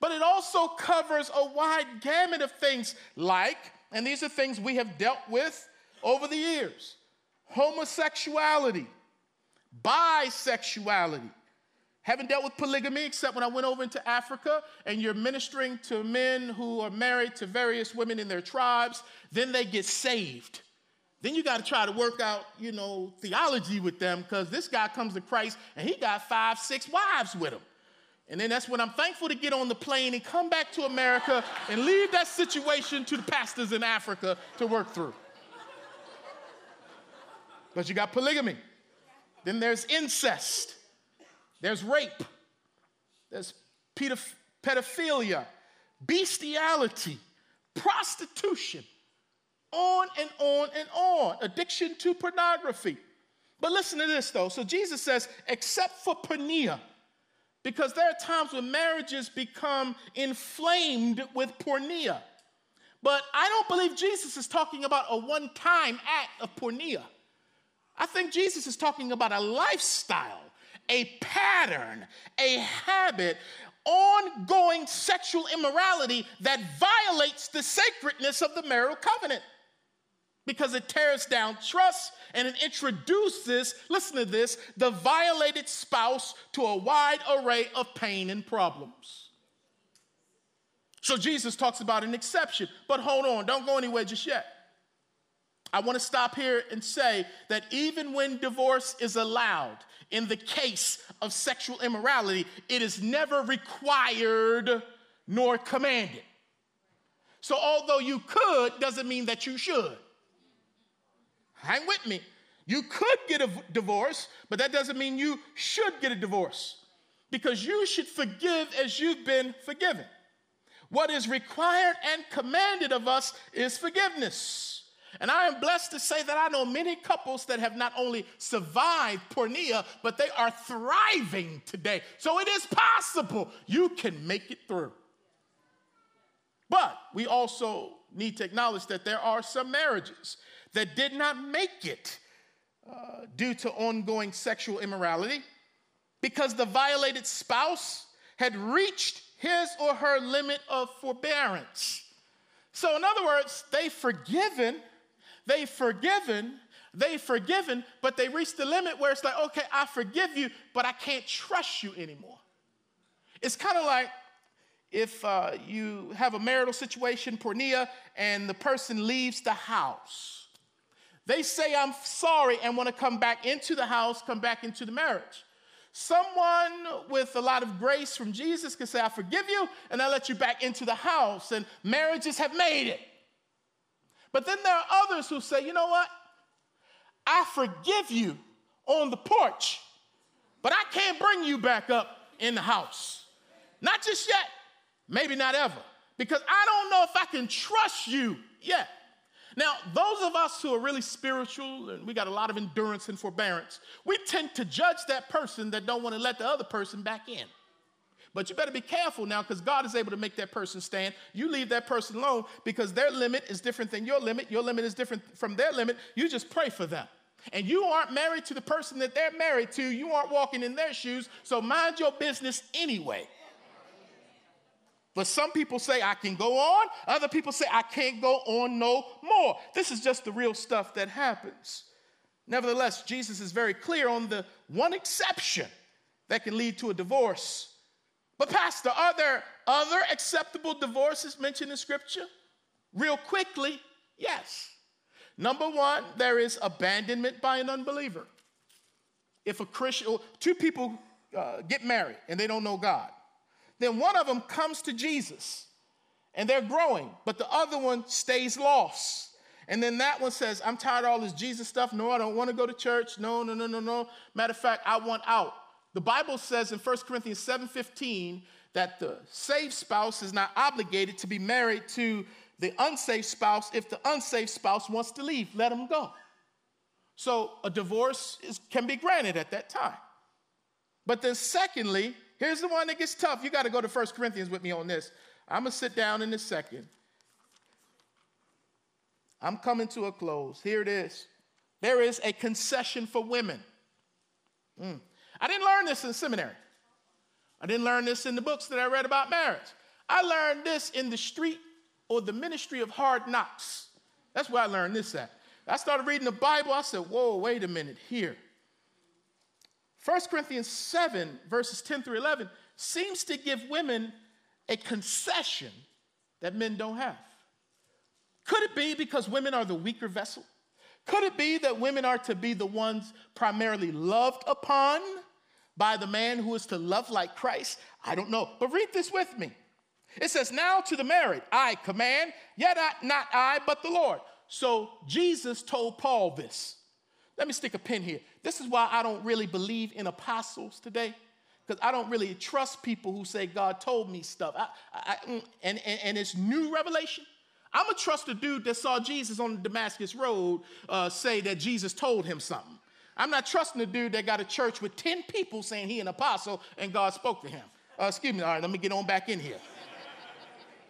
But it also covers a wide gamut of things like, and these are things we have dealt with over the years homosexuality, bisexuality. Haven't dealt with polygamy except when I went over into Africa and you're ministering to men who are married to various women in their tribes, then they get saved. Then you got to try to work out, you know, theology with them because this guy comes to Christ and he got five, six wives with him. And then that's when I'm thankful to get on the plane and come back to America and leave that situation to the pastors in Africa to work through. But you got polygamy. Then there's incest. There's rape. There's pedophilia, bestiality, prostitution, on and on and on. Addiction to pornography. But listen to this though. So Jesus says, except for porneia, because there are times when marriages become inflamed with porneia. But I don't believe Jesus is talking about a one time act of porneia. I think Jesus is talking about a lifestyle, a pattern, a habit, ongoing sexual immorality that violates the sacredness of the marital covenant because it tears down trust and it introduces, listen to this, the violated spouse to a wide array of pain and problems. So Jesus talks about an exception, but hold on, don't go anywhere just yet. I want to stop here and say that even when divorce is allowed, in the case of sexual immorality, it is never required nor commanded. So, although you could, doesn't mean that you should. Hang with me. You could get a divorce, but that doesn't mean you should get a divorce because you should forgive as you've been forgiven. What is required and commanded of us is forgiveness. And I am blessed to say that I know many couples that have not only survived porneia, but they are thriving today. So it is possible you can make it through. But we also need to acknowledge that there are some marriages that did not make it uh, due to ongoing sexual immorality because the violated spouse had reached his or her limit of forbearance. So, in other words, they've forgiven, they've forgiven, they've forgiven, but they reached the limit where it's like, okay, I forgive you, but I can't trust you anymore. It's kind of like if uh, you have a marital situation, porneia, and the person leaves the house. They say, I'm sorry, and want to come back into the house, come back into the marriage. Someone with a lot of grace from Jesus can say, I forgive you, and I let you back into the house, and marriages have made it. But then there are others who say, you know what? I forgive you on the porch, but I can't bring you back up in the house. Not just yet, maybe not ever, because I don't know if I can trust you yet. Now, those of us who are really spiritual and we got a lot of endurance and forbearance, we tend to judge that person that don't want to let the other person back in. But you better be careful now because God is able to make that person stand. You leave that person alone because their limit is different than your limit. Your limit is different from their limit. You just pray for them. And you aren't married to the person that they're married to. You aren't walking in their shoes. So mind your business anyway. But some people say I can go on, other people say I can't go on no more. This is just the real stuff that happens. Nevertheless, Jesus is very clear on the one exception that can lead to a divorce. But, Pastor, are there other acceptable divorces mentioned in Scripture? Real quickly, yes. Number one, there is abandonment by an unbeliever. If a Christian, two people uh, get married and they don't know God, then one of them comes to Jesus and they're growing, but the other one stays lost. And then that one says, I'm tired of all this Jesus stuff. No, I don't want to go to church. No, no, no, no, no. Matter of fact, I want out. The Bible says in 1 Corinthians 7:15 that the saved spouse is not obligated to be married to the unsaved spouse if the unsaved spouse wants to leave. Let him go. So a divorce is, can be granted at that time. But then, secondly, Here's the one that gets tough. You got to go to 1 Corinthians with me on this. I'm going to sit down in a second. I'm coming to a close. Here it is. There is a concession for women. Mm. I didn't learn this in seminary. I didn't learn this in the books that I read about marriage. I learned this in the street or the ministry of hard knocks. That's where I learned this at. I started reading the Bible. I said, whoa, wait a minute here. 1 Corinthians 7, verses 10 through 11, seems to give women a concession that men don't have. Could it be because women are the weaker vessel? Could it be that women are to be the ones primarily loved upon by the man who is to love like Christ? I don't know. But read this with me. It says, Now to the married, I command, yet not I, but the Lord. So Jesus told Paul this. Let me stick a pin here. This is why I don't really believe in apostles today, because I don't really trust people who say God told me stuff. I, I, mm, and, and, and it's new revelation. I'm gonna trust a dude that saw Jesus on the Damascus Road uh, say that Jesus told him something. I'm not trusting a dude that got a church with 10 people saying he an apostle and God spoke to him. Uh, excuse me, all right, let me get on back in here.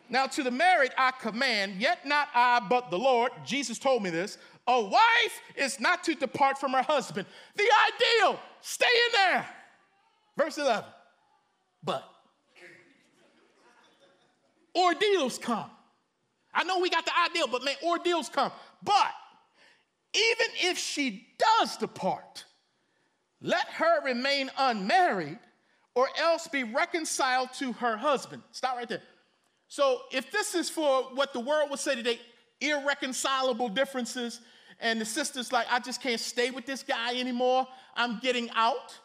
now, to the married, I command, yet not I, but the Lord. Jesus told me this a wife is not to depart from her husband. The ideal, stay in there. Verse 11. But ordeals come. I know we got the ideal, but man, ordeals come. But even if she does depart, let her remain unmarried or else be reconciled to her husband. Stop right there. So, if this is for what the world would say today, irreconcilable differences, and the sister's like, I just can't stay with this guy anymore. I'm getting out.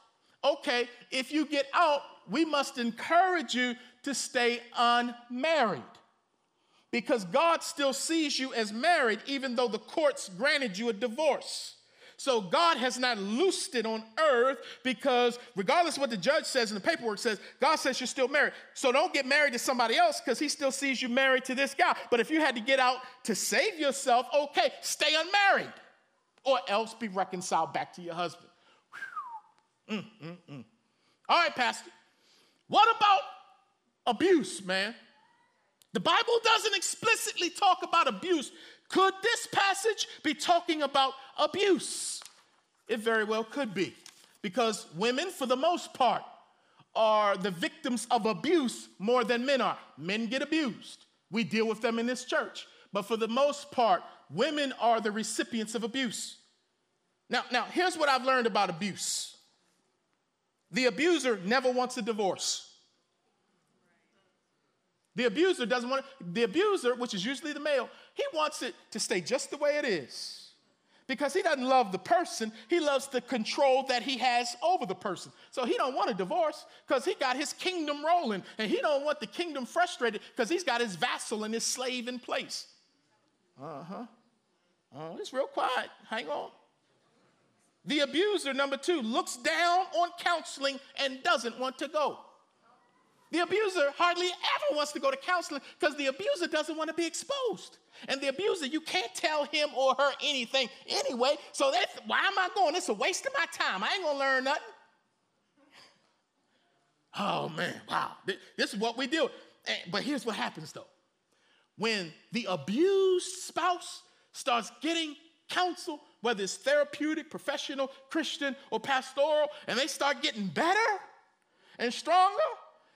Okay, if you get out, we must encourage you to stay unmarried because God still sees you as married, even though the courts granted you a divorce. So God has not loosed it on earth because, regardless of what the judge says and the paperwork says, God says you're still married. So don't get married to somebody else because he still sees you married to this guy. But if you had to get out to save yourself, okay, stay unmarried or else be reconciled back to your husband. Mm, mm, mm. All right, Pastor. What about abuse, man? The Bible doesn't explicitly talk about abuse. Could this passage be talking about abuse? It very well could be, because women, for the most part, are the victims of abuse more than men are. Men get abused, we deal with them in this church. But for the most part, women are the recipients of abuse. Now, now here's what I've learned about abuse the abuser never wants a divorce. The abuser doesn't want it. The abuser, which is usually the male, he wants it to stay just the way it is. Because he doesn't love the person, he loves the control that he has over the person. So he don't want a divorce because he got his kingdom rolling, and he don't want the kingdom frustrated because he's got his vassal and his slave in place. Uh-huh. Oh, it's real quiet. Hang on. The abuser, number two, looks down on counseling and doesn't want to go. The abuser hardly ever wants to go to counseling because the abuser doesn't want to be exposed. And the abuser, you can't tell him or her anything anyway. So that's why am I going? It's a waste of my time. I ain't gonna learn nothing. Oh man, wow. This is what we do. But here's what happens though. When the abused spouse starts getting counsel, whether it's therapeutic, professional, Christian, or pastoral, and they start getting better and stronger,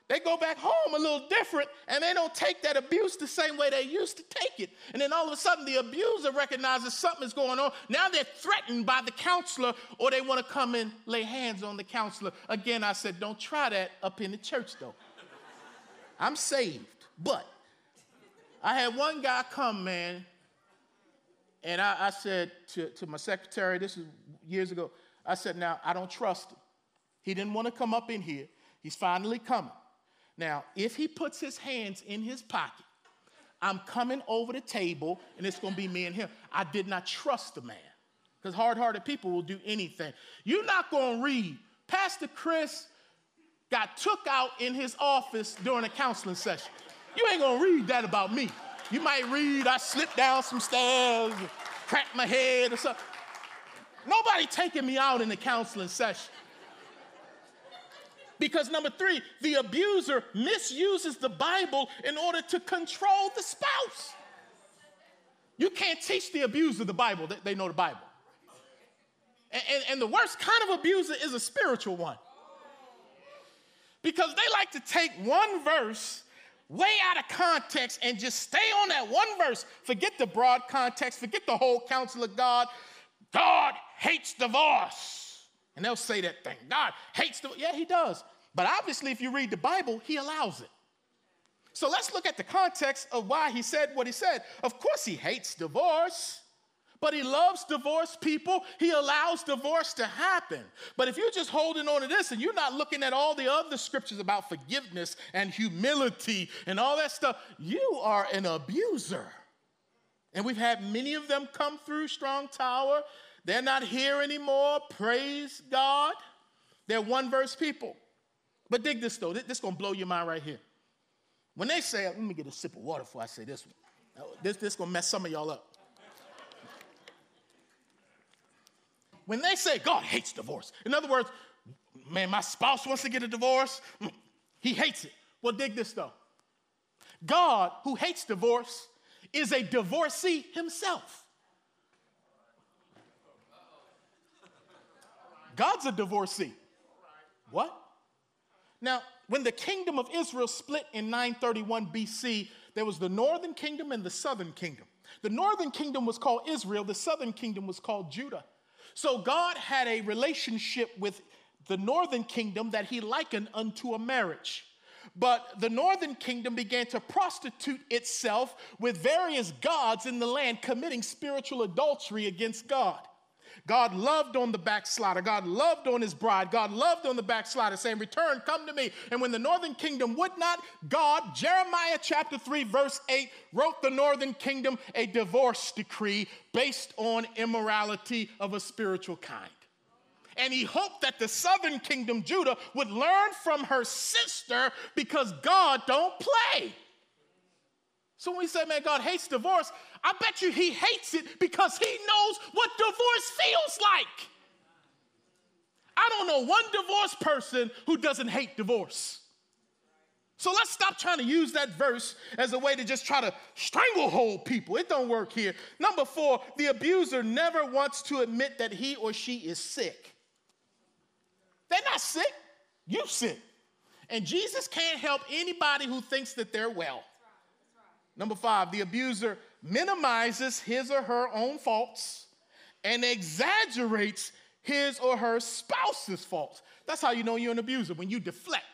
they go back home a little different and they don't take that abuse the same way they used to take it. And then all of a sudden, the abuser recognizes something is going on. Now they're threatened by the counselor or they want to come and lay hands on the counselor. Again, I said, don't try that up in the church though. I'm saved. But I had one guy come, man, and I, I said to, to my secretary, this is years ago, I said, now I don't trust him. He didn't want to come up in here. He's finally coming. Now, if he puts his hands in his pocket, I'm coming over the table and it's going to be me and him. I did not trust the man because hard hearted people will do anything. You're not going to read. Pastor Chris got took out in his office during a counseling session. You ain't going to read that about me. You might read, I slipped down some stairs, cracked my head or something. Nobody taking me out in the counseling session. Because number three, the abuser misuses the Bible in order to control the spouse. You can't teach the abuser the Bible, they know the Bible. And, and, and, the worst kind of abuser is a spiritual one. Because they like to take one verse way out of context and just stay on that one verse. Forget the broad context, forget the whole counsel of God. God hates divorce. And they'll say that thing. God hates the, yeah, he does. But obviously, if you read the Bible, he allows it. So let's look at the context of why he said what he said. Of course, he hates divorce, but he loves divorced people. He allows divorce to happen. But if you're just holding on to this and you're not looking at all the other scriptures about forgiveness and humility and all that stuff, you are an abuser. And we've had many of them come through Strong Tower they're not here anymore. Praise God. They're one verse people. But dig this though. This is to blow your mind right here. When they say, let me get a sip of water before I say this one. This this to mess some of y'all up. When they say God hates divorce, in other words, man, my spouse wants to get a divorce, he hates it. Well, dig this though. God, who hates divorce, is a divorcee himself. God's a divorcee. What? Now, when the kingdom of Israel split in 931 BC, there was the northern kingdom and the southern kingdom. The northern kingdom was called Israel, the southern kingdom was called Judah. So God had a relationship with the northern kingdom that he likened unto a marriage. But the northern kingdom began to prostitute itself with various gods in the land, committing spiritual adultery against God. God loved on the backslider. God loved on his bride. God loved on the backslider, saying, Return, come to me. And when the northern kingdom would not, God, Jeremiah chapter 3, verse 8, wrote the northern kingdom a divorce decree based on immorality of a spiritual kind. And he hoped that the southern kingdom, Judah, would learn from her sister because God don't play. So when we say, man, God hates divorce, I bet you he hates it because he knows what divorce feels like. I don't know one divorced person who doesn't hate divorce. So let's stop trying to use that verse as a way to just try to stranglehold people. It don't work here. Number four, the abuser never wants to admit that he or she is sick. They're not sick, you sick. And Jesus can't help anybody who thinks that they're well. Number five, the abuser minimizes his or her own faults and exaggerates his or her spouse's faults. That's how you know you're an abuser, when you deflect.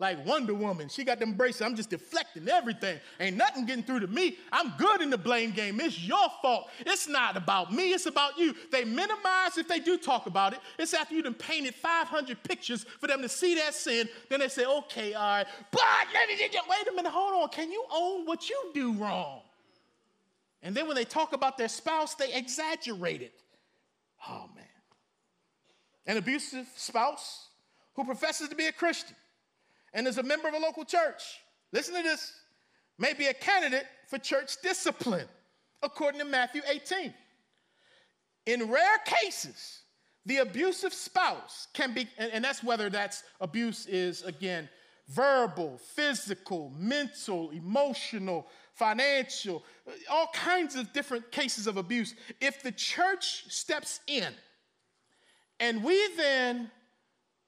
Like Wonder Woman, she got them braces. I'm just deflecting everything. Ain't nothing getting through to me. I'm good in the blame game. It's your fault. It's not about me, it's about you. They minimize if they do talk about it. It's after you have painted 500 pictures for them to see that sin. Then they say, okay, all right, but let me just, wait a minute, hold on. Can you own what you do wrong? And then when they talk about their spouse, they exaggerate it. Oh, man. An abusive spouse who professes to be a Christian and is a member of a local church, listen to this, may be a candidate for church discipline, according to Matthew 18. In rare cases, the abusive spouse can be, and, that's whether that's abuse is, again, verbal, physical, mental, emotional, financial, all kinds of different cases of abuse. If the church steps in and we then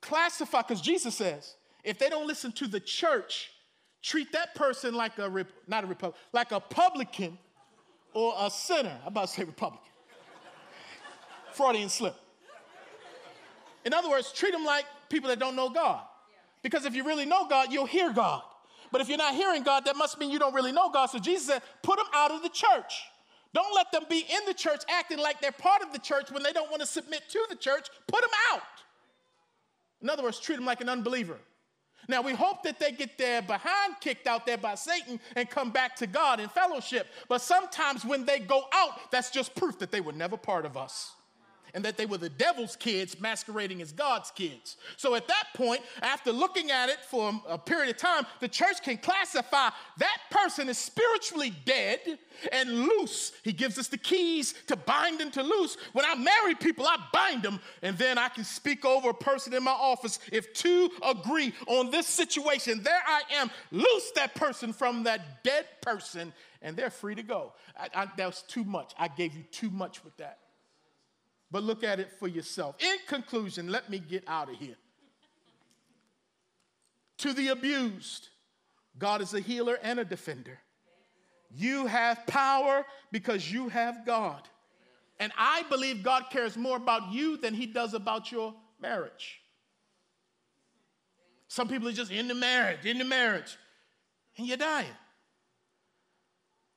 classify, because Jesus says, if they don't listen to the church, treat that person like a, not a Republican, like a publican or a sinner. I'm about to say Republican. Freudian slip. In other words, treat them like people that don't know God. Because if you really know God, you'll hear God. But if you're not hearing God, that must mean you don't really know God. So Jesus said, put them out of the church. Don't let them be in the church acting like they're part of the church when they don't want to submit to the church. Put them out. In other words, treat them like an unbeliever. Now, we hope that they get their behind kicked out there by Satan and come back to God in fellowship. But sometimes when they go out, that's just proof that they were never part of us and that they were the devil's kids masquerading as God's kids. So at that point, after looking at it for a period of time, the church can classify that person as spiritually dead and loose. He gives us the keys to bind and to loose. When I marry people, I bind them, and then I can speak over a person in my office. If two agree on this situation, there I am. Loose that person from that dead person, and they're free to go. I, I, that was too much. I gave you too much with that but look at it for yourself. In conclusion, let me get out of here. to the abused, God is a healer and a defender. You have power because you have God. And I believe God cares more about you than he does about your marriage. Some people are just in the marriage, in the marriage, and you're dying.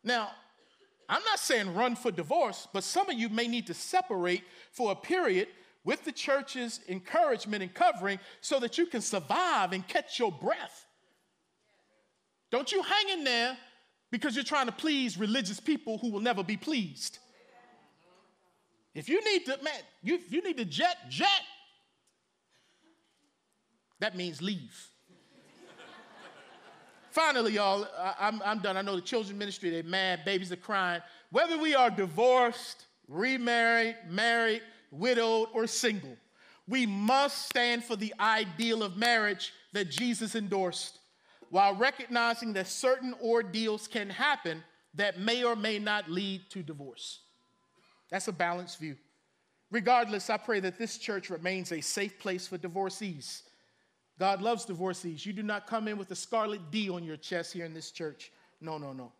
Now, I'm not saying run for divorce, but some of you may need to separate for a period with the church's encouragement and covering so that you can survive and catch your breath. Don't you hang in there because you're trying to please religious people who will never be pleased. If you need to, man, you, you need to jet, jet. That means leave. Finally, y'all, I'm, I'm done. I know the children ministry, they're mad, babies are crying. Whether we are divorced, remarried, married, widowed, or single, we must stand for the ideal of marriage that Jesus endorsed while recognizing that certain ordeals can happen that may or may not lead to divorce. That's a balanced view. Regardless, I pray that this church remains a safe place for divorcees God loves divorcees. You do not come in with a scarlet D on your chest here in this church. No, no, no.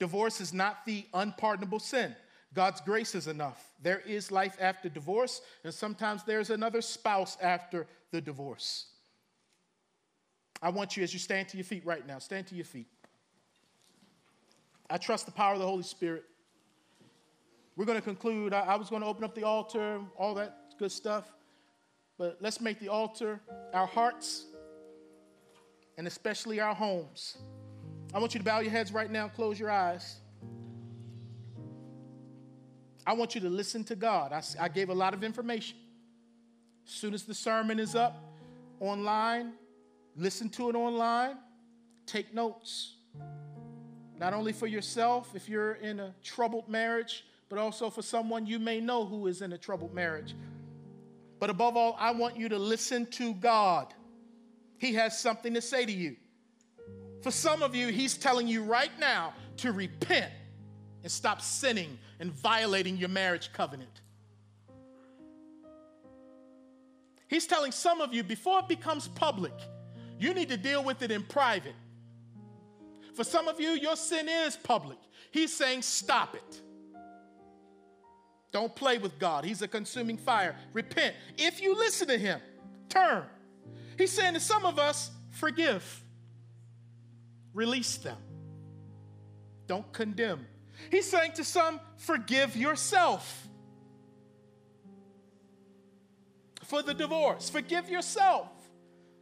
Divorce is not the unpardonable sin. God's grace is enough. There is life after divorce, and sometimes there's another spouse after the divorce. I want you, as you stand to your feet right now, stand to your feet. I trust the power of the Holy Spirit. We're going to conclude. I, I was going to open up the altar, all that good stuff. But let's make the altar our hearts and especially our homes. I want you to bow your heads right now, close your eyes. I want you to listen to God. I, I gave a lot of information. As soon as the sermon is up online, listen to it online, take notes. Not only for yourself, if you're in a troubled marriage, but also for someone you may know who is in a troubled marriage. But above all, I want you to listen to God. He has something to say to you. For some of you, He's telling you right now to repent and stop sinning and violating your marriage covenant. He's telling some of you before it becomes public, you need to deal with it in private. For some of you, your sin is public. He's saying, stop it. Don't play with God. He's a consuming fire. Repent. If you listen to Him, turn. He's saying to some of us, forgive, release them, don't condemn. He's saying to some, forgive yourself. For the divorce, forgive yourself.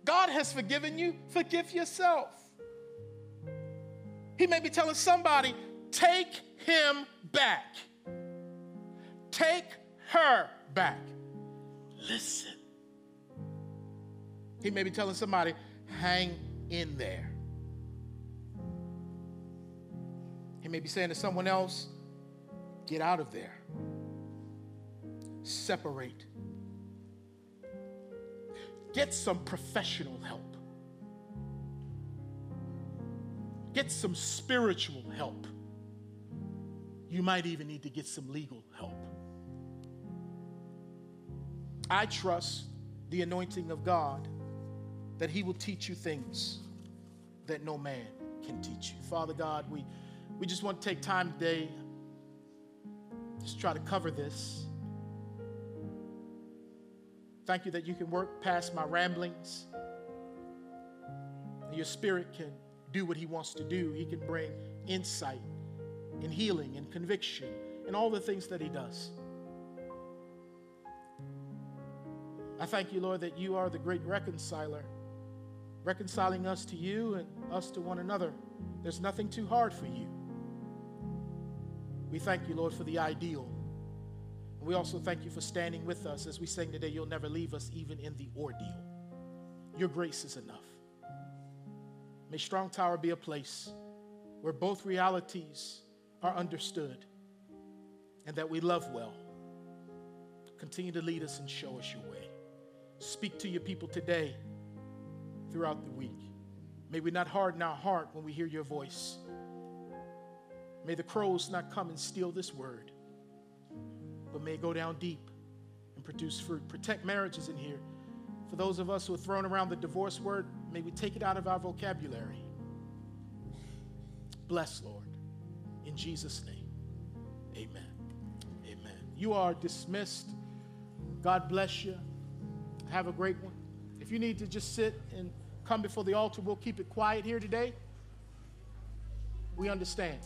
God has forgiven you, forgive yourself. He may be telling somebody, take him back. Take her back. Listen. He may be telling somebody, hang in there. He may be saying to someone else, get out of there. Separate. Get some professional help. Get some spiritual help. You might even need to get some legal help. I trust the anointing of God that He will teach you things that no man can teach you. Father God, we, we just want to take time today, just try to cover this. Thank you that you can work past my ramblings. Your spirit can do what he wants to do. He can bring insight and healing and conviction and all the things that he does. I thank you, Lord, that you are the great reconciler, reconciling us to you and us to one another. There's nothing too hard for you. We thank you, Lord, for the ideal. And we also thank you for standing with us as we sing today, You'll never leave us even in the ordeal. Your grace is enough. May Strong Tower be a place where both realities are understood and that we love well. Continue to lead us and show us your way. Speak to your people today throughout the week. May we not harden our heart when we hear your voice. May the crows not come and steal this word, but may it go down deep and produce fruit. Protect marriages in here. For those of us who are thrown around the divorce word, may we take it out of our vocabulary. Bless, Lord. In Jesus' name, amen. Amen. You are dismissed. God bless you. Have a great one. If you need to just sit and come before the altar, we'll keep it quiet here today. We understand.